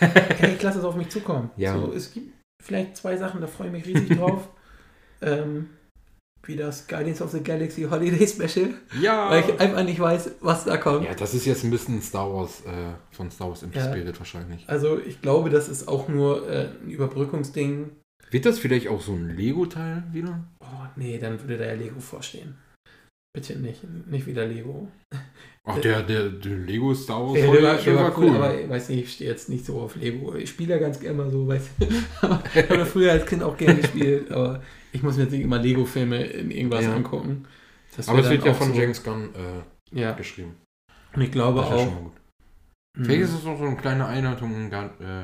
ich lasse es auf mich zukommen. Ja. So, es gibt vielleicht zwei Sachen, da freue ich mich riesig drauf. ähm, wie das Guardians of the Galaxy Holiday Special. Ja. Weil ich einfach nicht weiß, was da kommt. Ja, das ist jetzt ein bisschen Star Wars, äh, von Star Wars inspiriert ja. wahrscheinlich. Also ich glaube, das ist auch nur äh, ein Überbrückungsding wird das vielleicht auch so ein Lego-Teil wieder? Oh, nee, dann würde da ja Lego vorstehen. Bitte nicht, nicht wieder Lego. Ach, der, der, der Lego Star Wars ja, der war, der war cool, cool, aber ich weiß nicht, ich stehe jetzt nicht so auf Lego. Ich spiele ja ganz gerne mal so, weiß ich habe früher als Kind auch gerne gespielt, aber ich muss mir jetzt nicht immer Lego-Filme in irgendwas ja. angucken. aber es wird ja von so, James Gunn äh, ja. geschrieben. Und ich glaube auch. Vielleicht ist es auch so eine kleine Einleitung äh,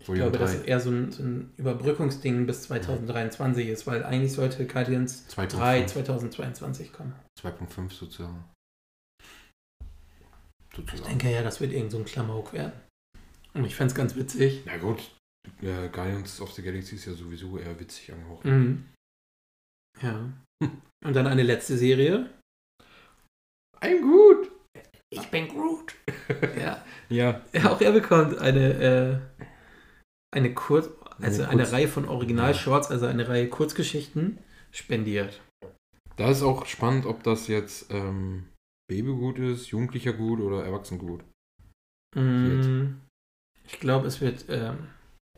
ich glaube, 3. dass es eher so ein, so ein, Überbrückungsding bis 2023 mhm. ist, weil eigentlich sollte Guardians 3 2022 kommen. 2.5 sozusagen. Sozusagen. Ich denke ja, das wird irgend so ein Klamauk werden. Und ich fände es ganz witzig. Na gut, äh, Guardians of the Galaxy ist ja sowieso eher witzig angehaucht. Mhm. Ja. Und dann eine letzte Serie. I'm Groot. Ich bin Groot. ja. ja. Auch er bekommt eine äh, eine Kurz, also eine, Kurz Reihe von Original-Shorts, also eine Reihe Kurzgeschichten spendiert. Da ist auch spannend, ob das jetzt ähm, Babygut ist, Jugendlicher Gut oder Erwachsengut. Mm, ich glaube, es wird ähm,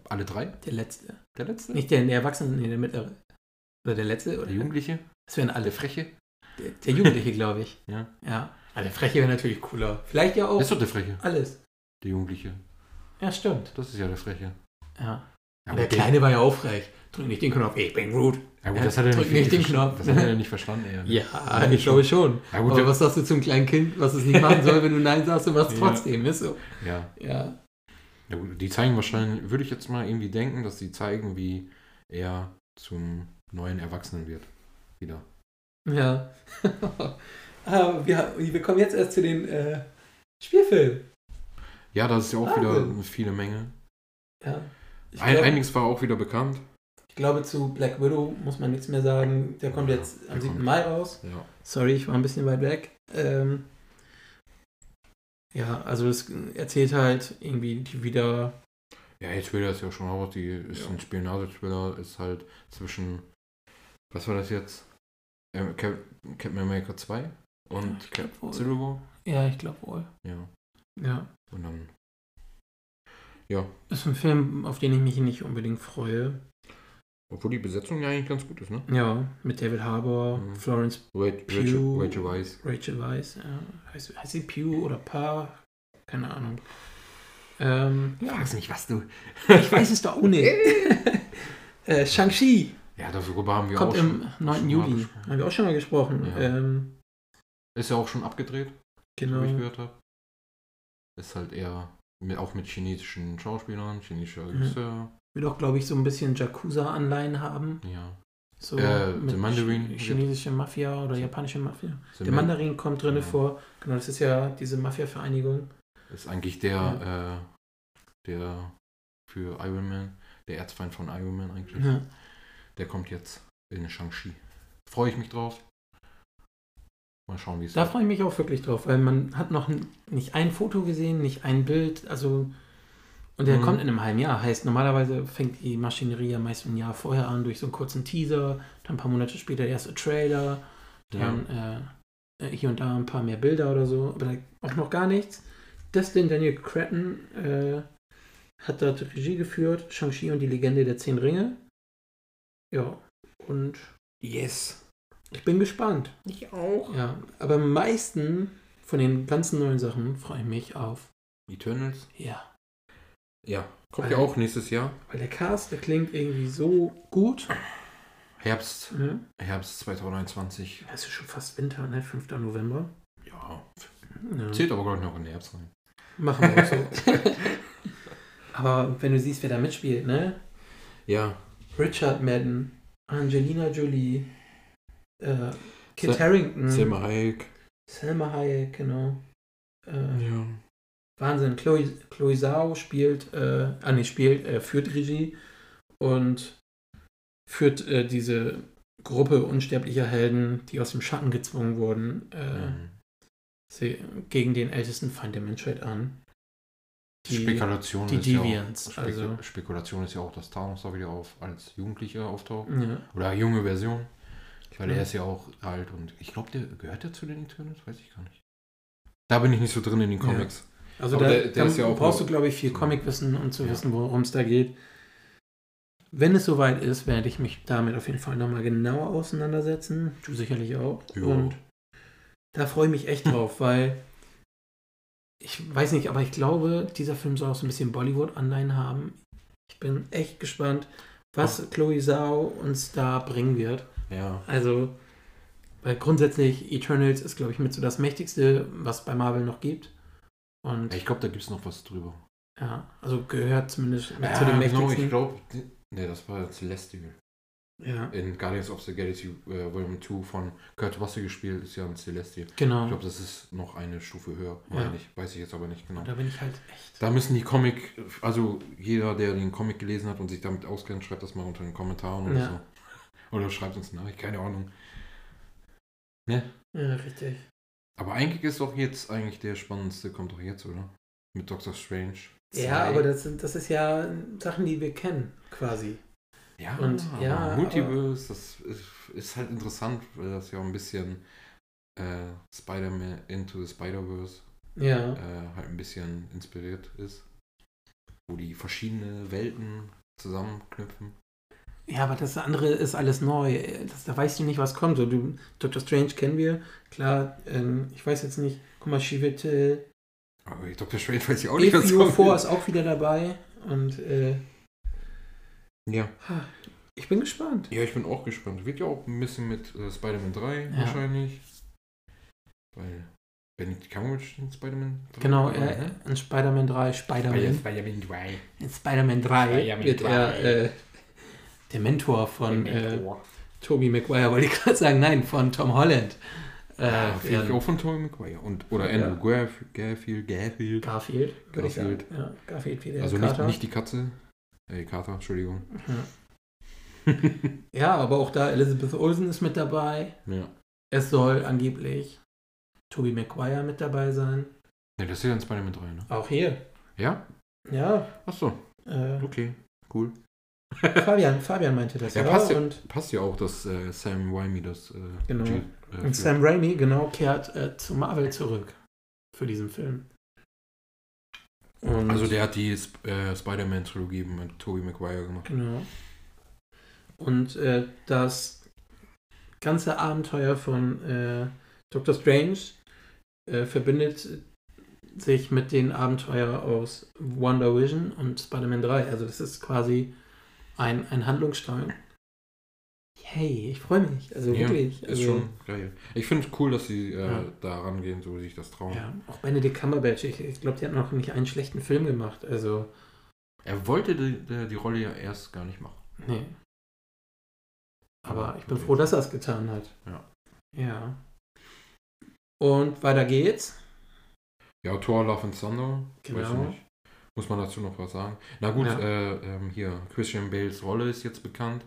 alle drei? Der letzte. Der letzte? Nicht der, der Erwachsene, nee, der mittlere. Oder der letzte? Oder der Jugendliche? Es werden alle. Der Freche? Der, der Jugendliche, glaube ich. Ja. Ja. Aber der Freche wäre natürlich cooler. Vielleicht ja auch. Das ist doch der Freche. Alles. Der Jugendliche. Ja, stimmt. Das ist ja der Freche. Ja. Ja, Und der Kleine war ja auch frech. Drück nicht den Knopf. Ich bin gut. Ja, gut, Ja, das hat er drück nicht, den verstanden. Knopf. Das hat er nicht verstanden, eher. ne? Ja, ich glaube schon. Ja, gut, Aber was sagst du zum kleinen Kind, was es nicht machen soll, wenn du Nein sagst und was Ja. trotzdem ist so. Ja. Ja. ja gut, die zeigen wahrscheinlich, würde ich jetzt mal irgendwie denken, dass die zeigen, wie er zum neuen Erwachsenen wird. Wieder. Ja. ah, wir, wir kommen jetzt erst zu den äh, Spielfilmen. Ja, das ist ja auch Wahnsinn. wieder eine viele Menge. Ja. Ich, Ein, glaub, einiges war auch wieder bekannt. ich glaube, zu Black Widow muss man nichts mehr sagen. Der kommt Ja, jetzt am 7. kommt. Mai raus. Ja. Sorry, ich war ein bisschen weit weg. Ähm, ja, also es erzählt halt irgendwie die wieder. Ja, jetzt will es ja schon raus. Die ist Ja. ein Spionage-Thriller, ist halt zwischen. Was war das jetzt? Ähm, Cap Captain America 2 und glaub Cap. Civil War? Ja, ich glaube wohl. Ja. Ja. Ja. Ist ein Film, auf den ich mich nicht unbedingt freue. Obwohl die Besetzung ja eigentlich ganz gut ist, ne? Ja, mit David Harbour, Mhm. Florence Rachel, Pugh. Rachel Weisz. Rachel Weisz. Ja. Heißt, heißt sie Pew oder Pa? Keine Ahnung. Ähm, ja, Fragst nicht, was du. ich weiß es doch nicht. äh, Shang-Chi Ja, darüber haben wir kommt auch im schon, 9. schon mal Juli. gesprochen. Haben wir auch schon mal gesprochen. Ja. Ähm, Ist ja auch schon abgedreht, genau. wie ich gehört habe. Ist halt eher auch mit chinesischen Schauspielern, chinesischer Mhm. Regisseur. Wird auch, glaube ich, so ein bisschen Yakuza-Anleihen haben. Ja. So Äh, mit The Mandarin Ch- chinesische Mafia oder japanische Mafia. The Der Man- Mandarin kommt drin Ja. vor. Genau, das ist ja diese Mafia-Vereinigung. Ist eigentlich der, äh, der für Iron Man, der Erzfeind von Iron Man eigentlich. Ja. Der kommt jetzt in Shang-Chi. Freue ich mich drauf. Mal schauen, wie es Da freue ich mich auch wirklich drauf, weil man hat noch nicht ein Foto gesehen, nicht ein Bild, also und der Mhm. kommt in einem halben Jahr. Heißt, normalerweise fängt die Maschinerie ja meist ein Jahr vorher an, durch so einen kurzen Teaser, dann ein paar Monate später der erste Trailer, dann äh, äh, hier und da ein paar mehr Bilder oder so, aber auch noch gar nichts. Destin Daniel Cretton äh, hat dort Regie geführt, Shang-Chi und die Legende der Zehn Ringe. Ja, und Yes. Ich bin gespannt. Ich auch. Ja, aber am meisten von den ganzen neuen Sachen freue ich mich auf. Eternals? Ja. Ja. Kommt Weil- ja auch nächstes Jahr. Weil der Cast, der klingt irgendwie so gut. Herbst. Ja. Herbst 2021. Es ist schon fast Winter, ne? 5. November. Ja. Ja. Zählt aber, glaube ich, noch in den Herbst rein. Machen wir auch so. aber wenn du siehst, wer da mitspielt, ne? Ja. Richard Madden, Angelina Jolie, äh, Kit Sa- Harington, Selma Hayek. Selma Hayek, genau. Äh, Ja. Wahnsinn. Chloe, Chloe Zhao spielt, äh, ah, nee, spielt, äh, führt Regie und führt äh, diese Gruppe unsterblicher Helden, die aus dem Schatten gezwungen wurden, äh, Mhm. gegen den ältesten Feind der Menschheit an. Die, Spekulation die ist ja Deviants, auch, Spek also- Spekulation ist ja auch, dass Thanos da wieder auf als Jugendlicher auftaucht. ja, Oder junge Version. Weil Ja. er ist ja auch alt und ich glaube, der gehört der zu den Eternals? Weiß ich gar nicht. Da bin ich nicht so drin in den Ja. Comics. also Aber da, der- der ja auch brauchst du, glaube ich, viel Comicwissen, um zu Ja. wissen, worum es da geht. Wenn es soweit ist, werde ich mich damit auf jeden Fall nochmal genauer auseinandersetzen. Du sicherlich auch. Ja. Und da freue ich mich echt drauf, weil ich weiß nicht, aber ich glaube, dieser Film soll auch so ein bisschen Bollywood-Anleihen haben. Ich bin echt gespannt, was Chloe Zhao uns da bringen wird. Ja. Also, weil grundsätzlich Eternals ist, glaube ich, mit so das mächtigste, was bei Marvel noch gibt. Und Ich glaube, da gibt es noch was drüber. ja, also gehört zumindest mit zu den genau, mächtigsten. ich glaube, nee, das war Celestial. ja, In Guardians of the Galaxy äh, Volume 2 von Kurt Russell gespielt, ist ja ein Celestial. genau. Ich glaube, das ist noch eine Stufe höher, Ja. meine ich. Weiß ich jetzt aber nicht genau. Und da bin ich halt echt. Da müssen die Comic, also jeder, der den Comic gelesen hat und sich damit auskennt, schreibt das mal unter den Kommentaren oder Ja. so. Oder schreibt uns eine Nachricht, keine Ahnung. Ja, richtig. Aber eigentlich ist doch jetzt eigentlich der spannendste, kommt doch jetzt, oder? Mit Doctor Strange. Ja, Zwei. aber das, sind, das ist ja Sachen, die wir kennen, quasi. Ja, und- aber ja, Multiverse, das ist, ist halt interessant, weil das ja ein bisschen äh, Spider-Man Into the Spider-Verse Ja. äh, halt ein bisschen inspiriert ist. Wo die verschiedene Welten zusammenknüpfen. Ja, aber das andere ist alles neu. Das, da weißt du nicht, was kommt. So, du, Dr. Strange kennen wir. Klar, ähm, ich weiß jetzt nicht. Guck mal, Chiwetel. Aber Dr. Strange weiß ich auch nicht, was kommt. 4 ist auch wieder dabei. Und äh, ja. Ich bin gespannt. Ja, ich bin auch gespannt. Wird ja auch ein bisschen mit äh, Spider-Man 3 ja. wahrscheinlich. Weil Benedict Cumberbatch in Spider-Man 3. Genau, er, ne? in Spider-Man 3, Spider-Man. Spider-Man 3. In Spider-Man 3 Spider wird 3. er äh, der Mentor von der Mentor. Äh, Tobey Maguire, wollte ich gerade sagen. Nein, von Tom Holland. Äh, ja, ja, auch von Tobey Maguire. Und, oder Andrew ja. Garfield, Garfield. Garfield, würde ich sagen. Ja, Garfield wie der Also nicht, nicht die Katze. Ey, Kater, Entschuldigung. Ja. ja, aber auch da Elizabeth Olsen ist mit dabei. Ja. Es soll angeblich Tobey Maguire mit dabei sein. Ne, das ist ja in Spider-Man 3, ne? Auch hier. Ja? Ja. Achso. Äh, okay, cool. Fabian, Fabian meinte das, ja. Passt ja, passt ja auch, dass äh, Sam Raimi das. Äh, genau. G, äh, und Sam Raimi, genau, kehrt äh, zu Marvel zurück für diesen Film. Und also der hat die äh, Spider-Man-Trilogie mit Tobey Maguire gemacht. Genau. Und äh, das ganze Abenteuer von Doctor Strange verbindet sich mit den Abenteuern aus Wonder Vision und Spider-Man 3. Also das ist quasi ein, ein Handlungsstrang. Hey, ich freue mich. Also ja, wirklich. Also, ist schon geil. Ich finde es cool, dass sie äh, ja. da rangehen, so wie sich das trauen. Ja, auch Benedict Cumberbatch. Ich, ich glaube, der hat noch nicht einen schlechten Film gemacht. Also. Er wollte die, die, die Rolle ja erst gar nicht machen. Nee. Aber ich bin froh, dass er es getan hat. Ja. Ja. Und weiter geht's. Ja, Thor Love and Thunder. Genau. Muss man dazu noch was sagen? Na gut, ja. äh, ähm, hier, Christian Bales Rolle ist jetzt bekannt.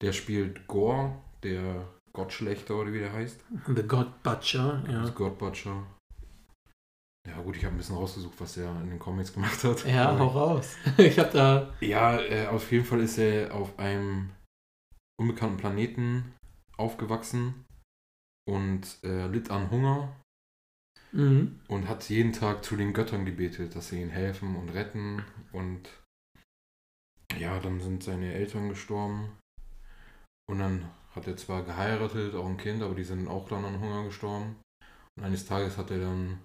Der spielt Gore, der Gottschlechter oder wie der heißt. The God Butcher, ja. The God Butcher. Ja gut, ich habe ein bisschen rausgesucht, was er in den Comics gemacht hat. Ja, hau raus. ich habe da... Ja, äh, auf jeden Fall ist er auf einem unbekannten Planeten aufgewachsen und äh, litt an Hunger mhm. und hat jeden Tag zu den Göttern gebetet, dass sie ihm helfen und retten und ja, dann sind seine Eltern gestorben und dann hat er zwar geheiratet, auch ein Kind, aber die sind auch dann an Hunger gestorben und eines Tages hat er dann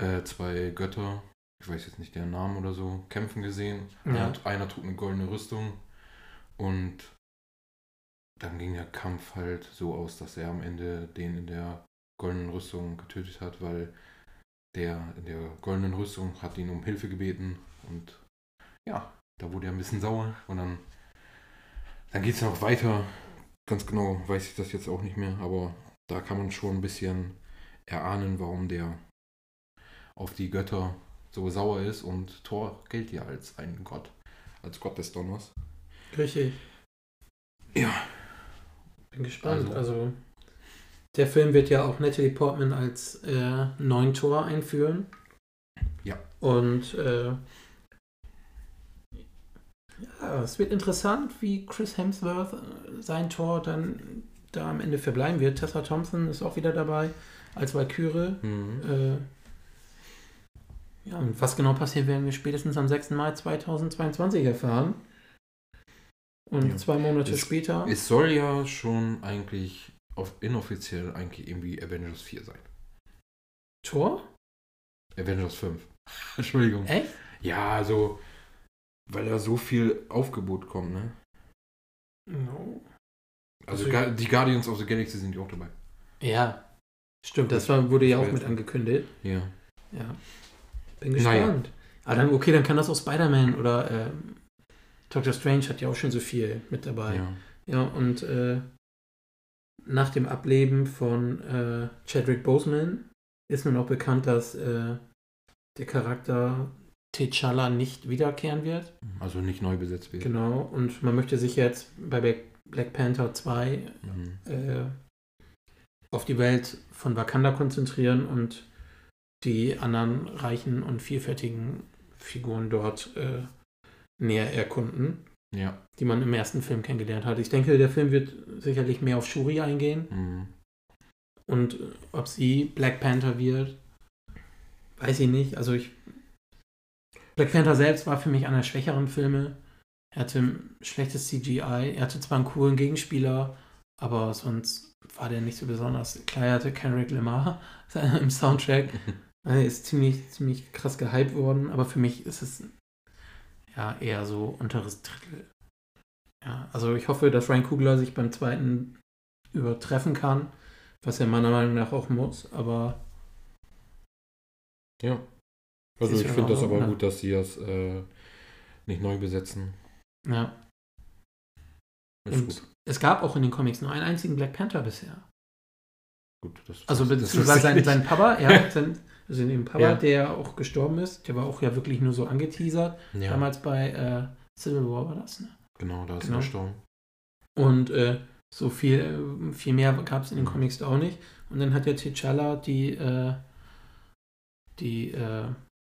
äh, zwei Götter, ich weiß jetzt nicht deren Namen oder so, kämpfen gesehen. Ja. Einer, einer trug eine goldene Rüstung und dann ging der Kampf halt so aus, dass er am Ende den in der goldenen Rüstung getötet hat, weil der in der goldenen Rüstung hat ihn um Hilfe gebeten und ja, da wurde er ein bisschen sauer und dann, dann geht es noch weiter. Ganz genau weiß ich das jetzt auch nicht mehr, aber da kann man schon ein bisschen erahnen, warum der auf die Götter so sauer ist und Thor gilt ja als ein Gott, als Gott des Donners. Richtig. Ja. Bin gespannt. Also, also der Film wird ja auch Natalie Portman als äh, neuen Tor einführen. Ja. Und äh, ja, es wird interessant, wie Chris Hemsworth äh, sein Tor dann da am Ende verbleiben wird. Tessa Thompson ist auch wieder dabei als Valkyrie. Mhm. Äh, ja, und was genau passiert, werden wir spätestens am 6. Mai 2022 erfahren. Und ja. zwei Monate es, später. Es soll ja schon eigentlich auf, inoffiziell eigentlich irgendwie Avengers 4 sein. Tor? Avengers 5. Entschuldigung. Echt? Ja, also, weil da so viel Aufgebot kommt, ne? No. Also, also die Guardians of the Galaxy sind ja auch dabei. Ja. Stimmt, das war, wurde ja auch mit angekündigt. Ja. Ja. Bin gespannt. Naja. Aber dann, okay, dann kann das auch Spider-Man oder äh, Doctor Strange hat ja auch schon so viel mit dabei. Ja. Ja, und äh, nach dem Ableben von äh, Chadwick Boseman ist nun auch bekannt, dass äh, der Charakter T'Challa nicht wiederkehren wird. Also nicht neu besetzt wird. Genau, und man möchte sich jetzt bei Black Panther 2 mhm. äh, auf die Welt von Wakanda konzentrieren und die anderen reichen und vielfältigen Figuren dort äh, näher erkunden ja. die man im ersten Film kennengelernt hat. Ich denke, der Film wird sicherlich mehr auf Shuri eingehen. Mhm. Und äh, ob sie Black Panther wird, weiß ich nicht. Also ich. Black Panther selbst war für mich einer der schwächeren Filme. Er hatte schlechtes CGI. Er hatte zwar einen coolen Gegenspieler, aber sonst war der nicht so besonders. Klar, er hatte Kendrick Lamar im Soundtrack. er ist ziemlich, ziemlich krass gehypt worden, aber für mich ist es ja eher so unteres Drittel. Ja, also ich hoffe, dass Ryan Kugler sich beim zweiten übertreffen kann, was er meiner Meinung nach auch muss, aber. Ja. Also ich finde das aber ne? gut, dass sie das äh, nicht neu besetzen. Ja. Ist Und gut. es gab auch in den Comics nur einen einzigen Black Panther bisher. Gut, das Also beziehungsweise sein, sein Papa, ja, sein, also den Papa, ja. der auch gestorben ist, der war auch ja wirklich nur so angeteasert. Ja. Damals bei äh, Civil War war das, ne? Genau, da ist genau. er gestorben. Und äh, so viel, viel mehr gab es in den mhm. Comics auch nicht. Und dann hat ja T'Challa die, äh, die, äh,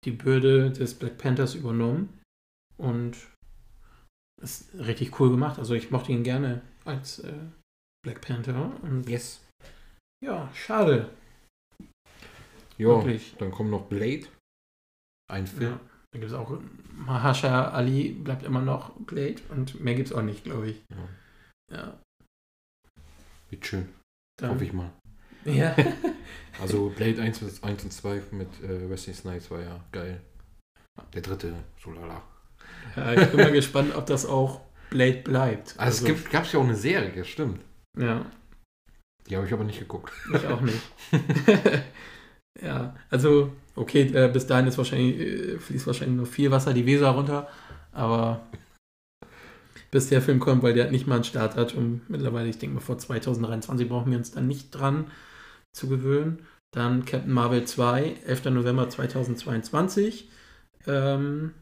die Bürde des Black Panthers übernommen. Und ist richtig cool gemacht. Also ich mochte ihn gerne als äh, Black Panther. Und yes. Ja, schade. Ja, dann kommt noch Blade. Ein Film. Ja, da gibt es auch Mahasha Ali bleibt immer noch Blade und mehr gibt es auch nicht, glaube ich. Ja. ja. Wird schön. Dann, Hoffe ich mal. Ja. also Blade 1, 1 und 2 mit äh, Wesley Snipes war ja geil. Der dritte, so lala. Ja, ich bin mal gespannt, ob das auch Blade bleibt. Also, also es gab ja auch eine Serie, stimmt. Ja. Die habe ich aber nicht geguckt. Ich auch nicht. ja, also, okay, äh, bis dahin ist wahrscheinlich, äh, fließt wahrscheinlich nur viel Wasser die Weser runter, aber bis der Film kommt, weil der nicht mal einen Start hat und mittlerweile, ich denke mal, vor 2023 brauchen wir uns dann nicht dran zu gewöhnen. Dann Captain Marvel 2, 11. November 2022. Ähm,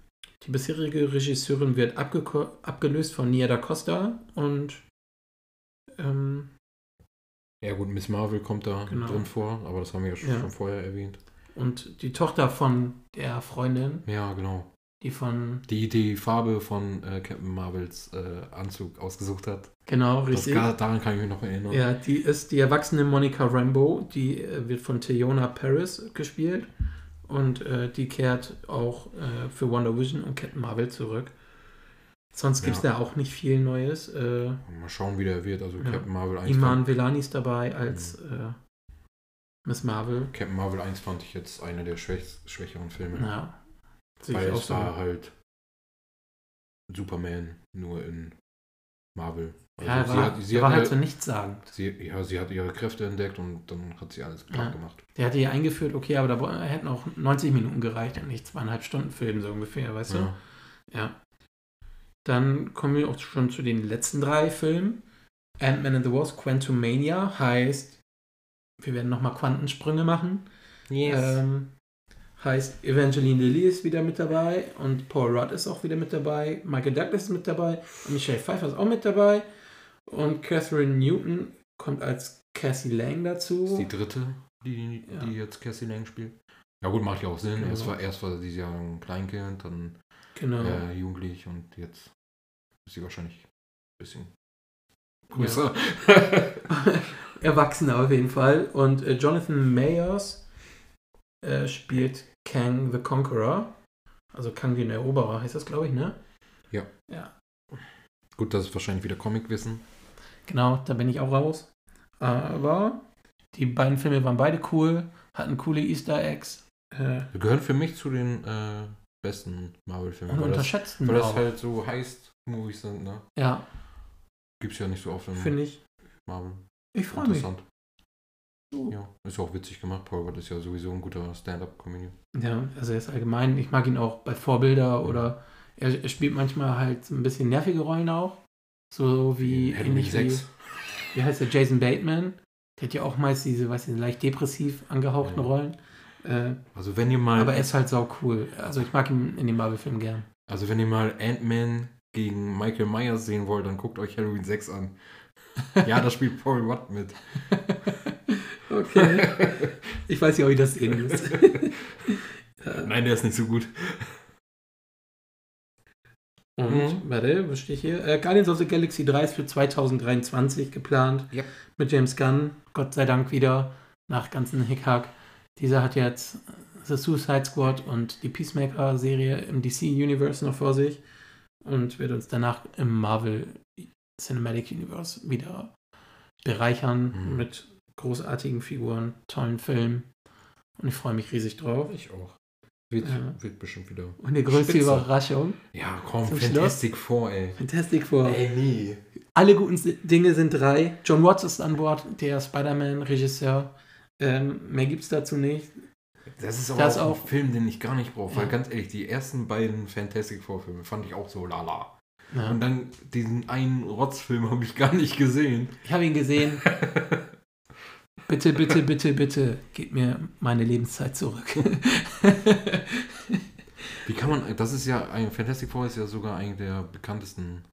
die bisherige Regisseurin wird abgelöst von Nia da Costa und ähm, ja gut, Miss Marvel kommt da genau. drin vor, aber das haben wir ja schon, ja. schon vorher erwähnt. Und die Tochter von der Freundin. Ja, genau. Die von. Die die Farbe von äh, Captain Marvels äh, Anzug ausgesucht hat. Genau, richtig. Das, daran kann ich mich noch erinnern. Ja, die ist die erwachsene Monica Rambo, die äh, wird von Teona Paris gespielt. Und äh, die kehrt auch äh, für Wonder Vision und Captain Marvel zurück. Sonst gibt es ja. da auch nicht viel Neues. Äh, Mal schauen, wie der wird. Also ja. Captain Marvel 1. Iman Velani ist dabei als mhm. äh, Miss Marvel. Captain Marvel 1 fand ich jetzt einer der schwäch schwächeren Filme. Ja. Weil es war halt Superman nur in Marvel. Also ja, sie war, hat, sie war halt so nichtssagend. Sie, ja, sie hat ihre Kräfte entdeckt und dann hat sie alles ja. gemacht. Der hatte ja eingeführt, okay, aber da hätten auch 90 Minuten gereicht und nicht zweieinhalb Stunden Film so ungefähr, weißt ja. du? Ja. Dann kommen wir auch schon zu den letzten drei Filmen. Ant-Man and the Wasp, Quantum Mania heißt, wir werden nochmal Quantensprünge machen. Yes. Ähm, heißt, Evangeline Lilly ist wieder mit dabei und Paul Rudd ist auch wieder mit dabei. Michael Douglas ist mit dabei und Michelle Pfeiffer ist auch mit dabei. Und Catherine Newton kommt als Cassie Lang dazu. Das ist die dritte, die, ja. die jetzt Cassie Lang spielt. Ja gut, macht ja auch Sinn. Genau. Erst, war, erst war sie ja ein Kleinkind, dann genau. äh, jugendlich und jetzt ist sie wahrscheinlich ein bisschen größer. Ja. Erwachsener auf jeden Fall. Und äh, Jonathan Mayers äh, spielt Kang the Conqueror. Also Kang den Eroberer heißt das, glaube ich, ne? Ja. Ja. Gut, das ist wahrscheinlich wieder Comicwissen. Genau, da bin ich auch raus. Aber die beiden Filme waren beide cool, hatten coole Easter Eggs. Äh, gehören für mich zu den äh, besten Marvel-Filmen. Und unterschätzten Weil das, weil das halt so Heist-Movies sind, ne? Ja. Gibt's ja nicht so oft in Finde ich. Marvel. Ich freue mich. Uh. Ja, ist auch witzig gemacht. Paul Rudd ist ja sowieso ein guter Stand-Up-Comedian. Ja, also er ist allgemein, ich mag ihn auch bei Vorbilder mhm. oder er, er, spielt manchmal halt ein bisschen nervige Rollen auch. So wie ähnlich 6. wie, wie heißt der Jason Bateman. Der hat ja auch meist diese, weiß ich, leicht depressiv angehauchten ja. Rollen. Äh, also wenn ihr mal. Aber er ist halt sau cool. Also ich mag ihn in den Marvel-Filmen gern. Also wenn ihr mal Ant-Man gegen Michael Myers sehen wollt, dann guckt euch Halloween 6 an. ja, da spielt Paul Watt mit. okay. Ich weiß nicht, ob ich das sehen muss. Nein, der ist nicht so gut. Und, mhm. warte, was steht hier? Äh, Guardians of the Galaxy 3 ist für 2023 geplant. Yep. Mit James Gunn. Gott sei Dank wieder. Nach ganzen Hickhack. Dieser hat jetzt The Suicide Squad und die Peacemaker-Serie im DC-Universe noch vor sich. Und wird uns danach im Marvel Cinematic Universe wieder bereichern mhm. mit großartigen Figuren, tollen Filmen. Und ich freue mich riesig drauf. Ich auch. Wird, ja. wird bestimmt wieder. Und die größte Spitze. Überraschung. Ja, komm, Fantastic Four, ey. Fantastic Four. Ey, nie. Alle guten Dinge sind drei. John Watts ist an Bord, der Spider-Man-Regisseur. Ähm, mehr gibt es dazu nicht. Das ist aber das auch, auch ein Film, den ich gar nicht brauche, ja. weil ganz ehrlich, die ersten beiden Fantastic Four Filme fand ich auch so lala. Ja. Und dann diesen einen Rotzfilm habe ich gar nicht gesehen. Ich habe ihn gesehen. bitte, bitte, bitte, bitte, gib mir meine Lebenszeit zurück. Wie kann man, das ist ja, ein Fantastic Four ist ja sogar einer der bekanntesten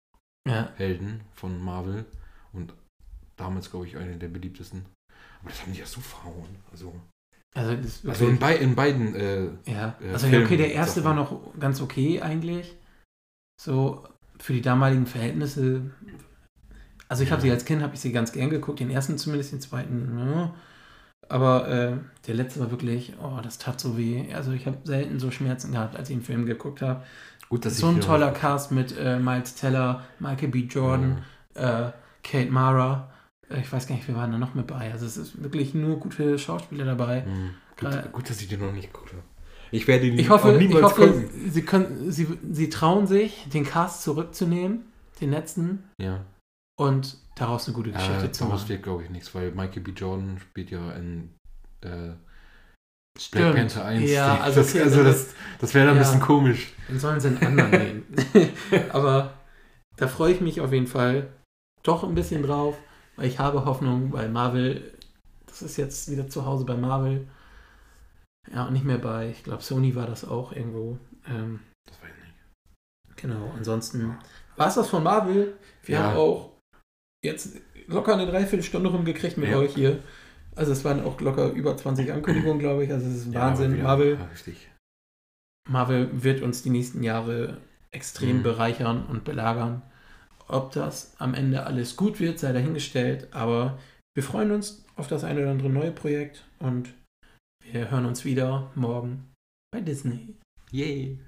ja. Helden von Marvel und damals, glaube ich, einer der beliebtesten. Aber das haben die ja so verhauen. Also, also, also in, bei, in, beiden. Äh, ja, äh, also Filmen, okay, der erste war noch ganz okay eigentlich. So für die damaligen Verhältnisse. Also ich habe sie als Kind, habe ich sie ganz gern geguckt, den ersten zumindest, den zweiten. Ja. Aber äh, der letzte war wirklich, oh, das tat so weh. Also ich habe selten so Schmerzen gehabt, als ich den Film geguckt habe. Gut, dass so ein toller Cast mit äh, Miles Teller, Michael B. Jordan, mhm. äh, Kate Mara. Äh, ich weiß gar nicht, wer waren da noch mit bei. Also es ist wirklich nur gute Schauspieler dabei. Mhm. Gut, gut, dass ich den noch nicht habe. Ich werde ihn ich hoffe, niemals ich hoffe, gucken. Sie, können, sie, sie trauen sich, den Cast zurückzunehmen, den letzten. Ja. Und daraus eine gute Geschichte äh, zu machen. Das wird, glaube ich, nichts, weil Michael B. Jordan spielt ja in äh, Black Panther 1. Ja, also, das, also das, das wäre dann ja, ein bisschen komisch. Dann sollen sie einen anderen nehmen. Aber da freue ich mich auf jeden Fall doch ein bisschen drauf, weil ich habe Hoffnung, weil Marvel, das ist jetzt wieder zu Hause bei Marvel. Ja, und nicht mehr bei, ich glaube, Sony war das auch irgendwo. Ähm, das weiß ich nicht. Genau, ansonsten war es das von Marvel. Wir ja. haben auch jetzt locker eine Dreiviertelstunde rumgekriegt mit ja. euch hier. Also es waren auch locker über 20 Ankündigungen, glaube ich. Also es ist Wahnsinn. Ja, Marvel, Marvel wird uns die nächsten Jahre extrem mhm. bereichern und belagern. Ob das am Ende alles gut wird, sei dahingestellt. Aber wir freuen uns auf das eine oder andere neue Projekt und wir hören uns wieder morgen bei Disney. Yay!